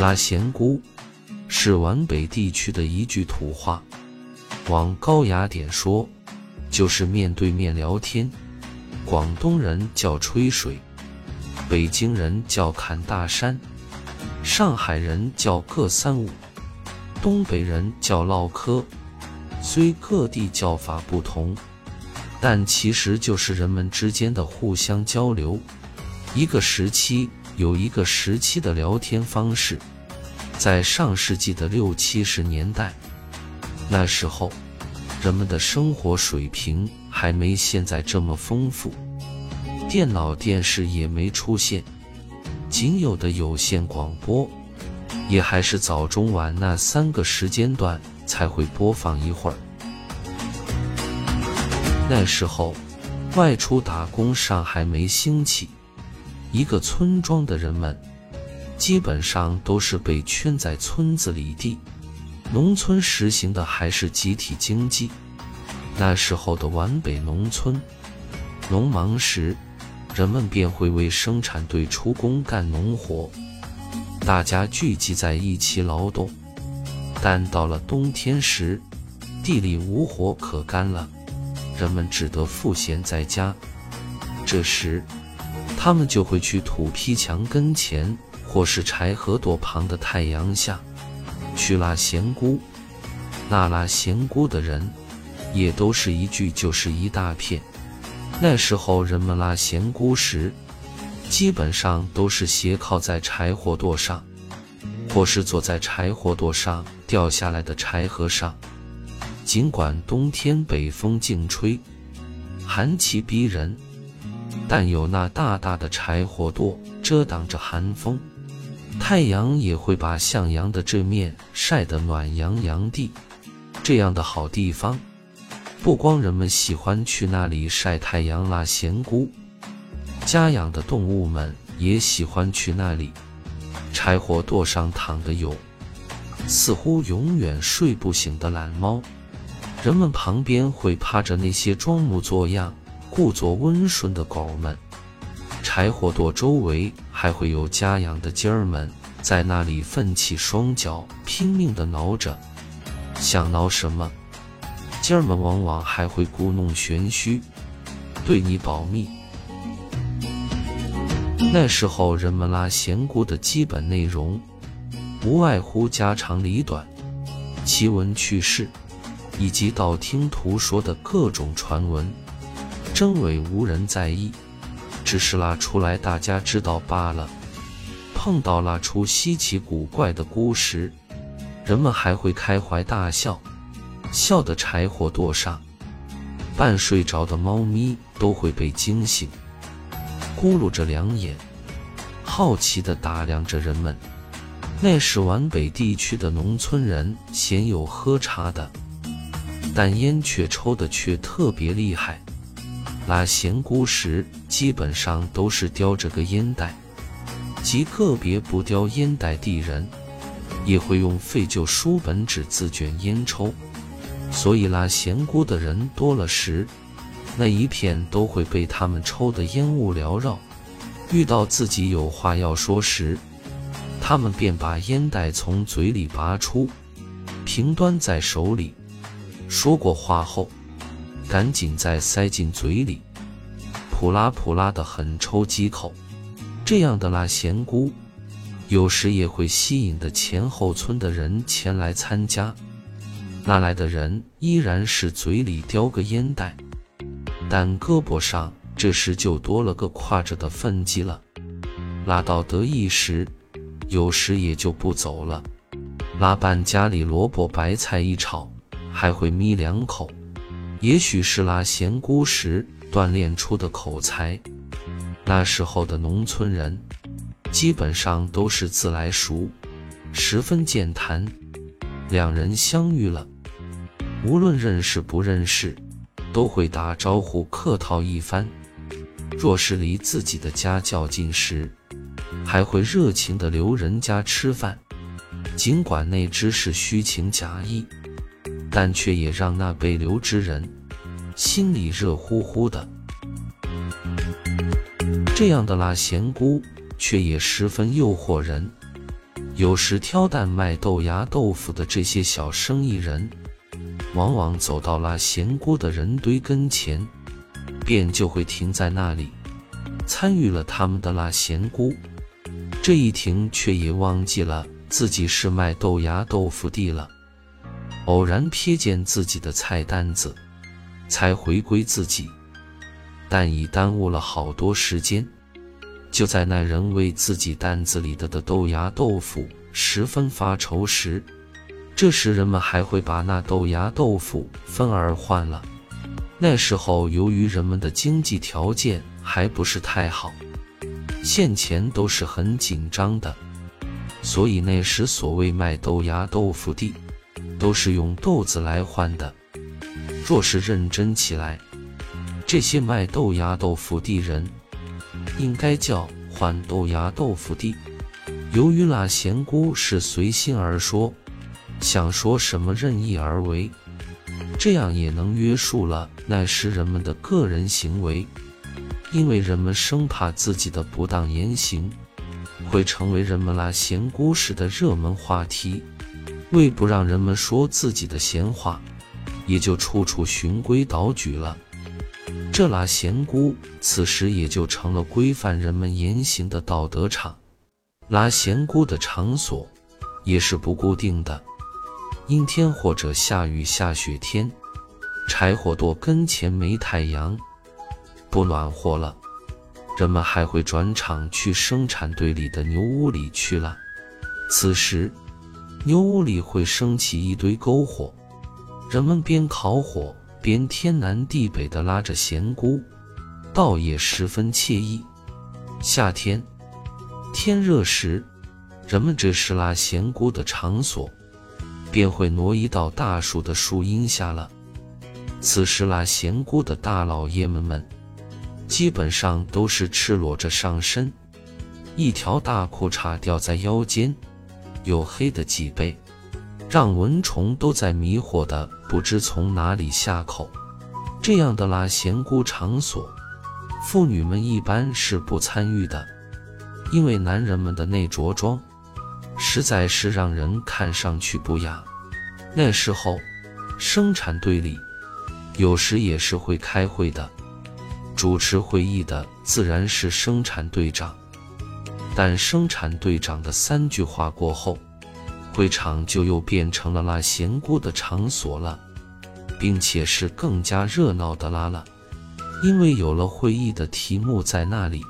拉咸姑是皖北地区的一句土话，往高雅点说，就是面对面聊天。广东人叫吹水，北京人叫侃大山，上海人叫各三五，东北人叫唠嗑。虽各地叫法不同，但其实就是人们之间的互相交流。一个时期。有一个时期的聊天方式，在上世纪的六七十年代，那时候人们的生活水平还没现在这么丰富，电脑、电视也没出现，仅有的有线广播也还是早、中、晚那三个时间段才会播放一会儿。那时候外出打工尚还没兴起。一个村庄的人们，基本上都是被圈在村子里地。农村实行的还是集体经济。那时候的皖北农村，农忙时，人们便会为生产队出工干农活，大家聚集在一起劳动。但到了冬天时，地里无活可干了，人们只得赋闲在家。这时，他们就会去土坯墙跟前，或是柴禾垛旁的太阳下，去拉咸菇。那拉咸菇的人，也都是一聚就是一大片。那时候人们拉咸菇时，基本上都是斜靠在柴火垛上，或是坐在柴火垛上掉下来的柴禾上。尽管冬天北风劲吹，寒气逼人。但有那大大的柴火垛遮挡着寒风，太阳也会把向阳的这面晒得暖洋洋的。这样的好地方，不光人们喜欢去那里晒太阳拉闲菇，家养的动物们也喜欢去那里。柴火垛上躺的有似乎永远睡不醒的懒猫，人们旁边会趴着那些装模作样。故作温顺的狗们，柴火垛周围还会有家养的鸡儿们在那里奋起双脚，拼命地挠着。想挠什么？鸡儿们往往还会故弄玄虚，对你保密。那时候人们拉闲姑的基本内容，无外乎家长里短、奇闻趣事，以及道听途说的各种传闻。真伪无人在意，只是拉出来大家知道罢了。碰到拉出稀奇古怪的故事，人们还会开怀大笑，笑得柴火垛上半睡着的猫咪都会被惊醒，咕噜着两眼，好奇地打量着人们。那是皖北地区的农村人鲜有喝茶的，但烟却抽的却特别厉害。拉咸菇时，基本上都是叼着个烟袋，极个别不叼烟袋的人，也会用废旧书本纸自卷烟抽。所以拉咸菇的人多了时，那一片都会被他们抽的烟雾缭绕。遇到自己有话要说时，他们便把烟袋从嘴里拔出，平端在手里，说过话后。赶紧再塞进嘴里，扑啦扑啦的狠抽几口。这样的拉咸菇，有时也会吸引的前后村的人前来参加。那来的人依然是嘴里叼个烟袋，但胳膊上这时就多了个挎着的粪箕了。拉到得意时，有时也就不走了，拉半家里萝卜白菜一炒，还会眯两口。也许是拉闲菇时锻炼出的口才。那时候的农村人基本上都是自来熟，十分健谈。两人相遇了，无论认识不认识，都会打招呼客套一番。若是离自己的家较近时，还会热情地留人家吃饭，尽管那只是虚情假意。但却也让那被留之人心里热乎乎的。这样的拉咸菇却也十分诱惑人，有时挑担卖豆芽豆腐的这些小生意人，往往走到拉咸锅的人堆跟前，便就会停在那里，参与了他们的拉咸锅。这一停，却也忘记了自己是卖豆芽豆腐的了。偶然瞥见自己的菜单子，才回归自己，但已耽误了好多时间。就在那人为自己担子里的的豆芽豆腐十分发愁时，这时人们还会把那豆芽豆腐分而换了。那时候由于人们的经济条件还不是太好，现钱都是很紧张的，所以那时所谓卖豆芽豆腐的。都是用豆子来换的。若是认真起来，这些卖豆芽豆腐的人，应该叫换豆芽豆腐的。由于那贤姑是随心而说，想说什么任意而为，这样也能约束了那时人们的个人行为。因为人们生怕自己的不当言行，会成为人们那贤姑时的热门话题。为不让人们说自己的闲话，也就处处循规蹈矩了。这拉闲姑此时也就成了规范人们言行的道德场。拉闲姑的场所也是不固定的，阴天或者下雨下雪天，柴火垛跟前没太阳，不暖和了，人们还会转场去生产队里的牛屋里去了。此时。牛屋里会升起一堆篝火，人们边烤火边天南地北的拉着咸菇，倒也十分惬意。夏天天热时，人们这是拉咸菇的场所，便会挪移到大树的树荫下了。此时拉咸菇的大老爷们们，基本上都是赤裸着上身，一条大裤衩吊在腰间。黝黑的脊背，让蚊虫都在迷惑的不知从哪里下口。这样的拉闲姑场所，妇女们一般是不参与的，因为男人们的那着装，实在是让人看上去不雅。那时候，生产队里有时也是会开会的，主持会议的自然是生产队长。但生产队长的三句话过后，会场就又变成了拉咸姑的场所了，并且是更加热闹的拉了，因为有了会议的题目在那里。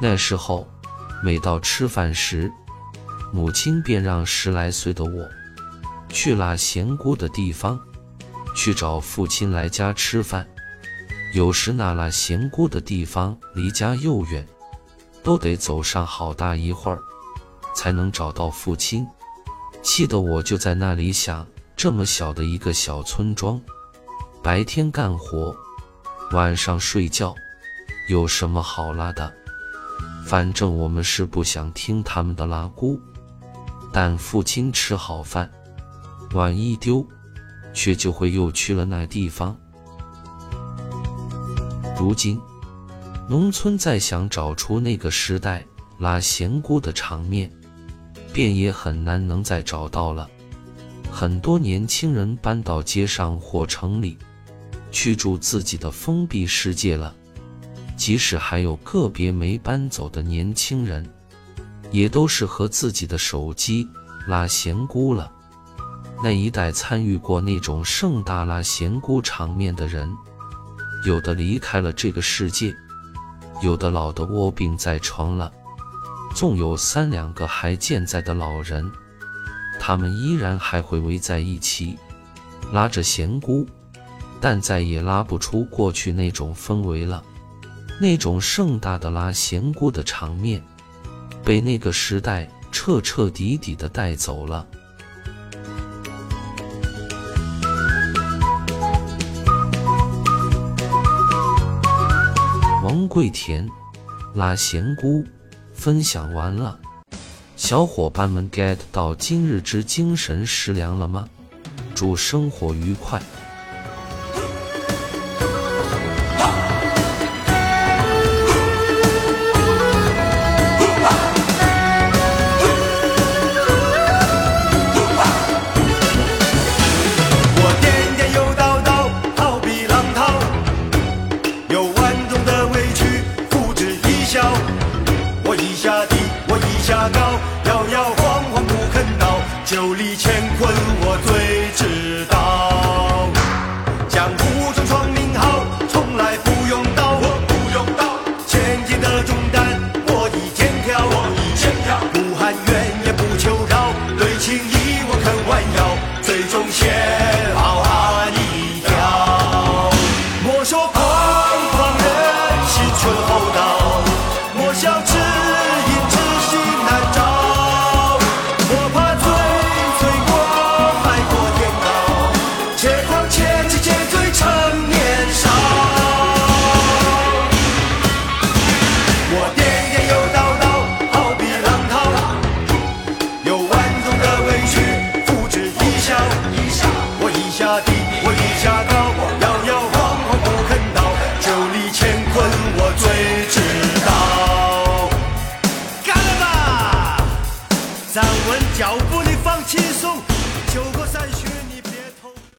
那时候，每到吃饭时，母亲便让十来岁的我去拉咸姑的地方去找父亲来家吃饭。有时那拉咸姑的地方离家又远。都得走上好大一会儿，才能找到父亲，气得我就在那里想：这么小的一个小村庄，白天干活，晚上睡觉，有什么好拉的？反正我们是不想听他们的拉姑，但父亲吃好饭，碗一丢，却就会又去了那地方。如今。农村再想找出那个时代拉咸姑的场面，便也很难能再找到了。很多年轻人搬到街上或城里，去住自己的封闭世界了。即使还有个别没搬走的年轻人，也都是和自己的手机拉咸姑了。那一代参与过那种盛大拉咸姑场面的人，有的离开了这个世界。有的老的卧病在床了，纵有三两个还健在的老人，他们依然还会围在一起，拉着弦姑，但再也拉不出过去那种氛围了。那种盛大的拉弦姑的场面，被那个时代彻彻底底的带走了。桂田拉咸菇分享完了，小伙伴们 get 到今日之精神食粮了吗？祝生活愉快！九里乾坤我最知道。江湖中闯名号，从来不用刀，我不用刀。千斤的重担，我一肩挑，我一肩挑。不喊冤也不求饶，对情义我肯弯腰，最终先好汉一条。莫说狂狂人心存厚道，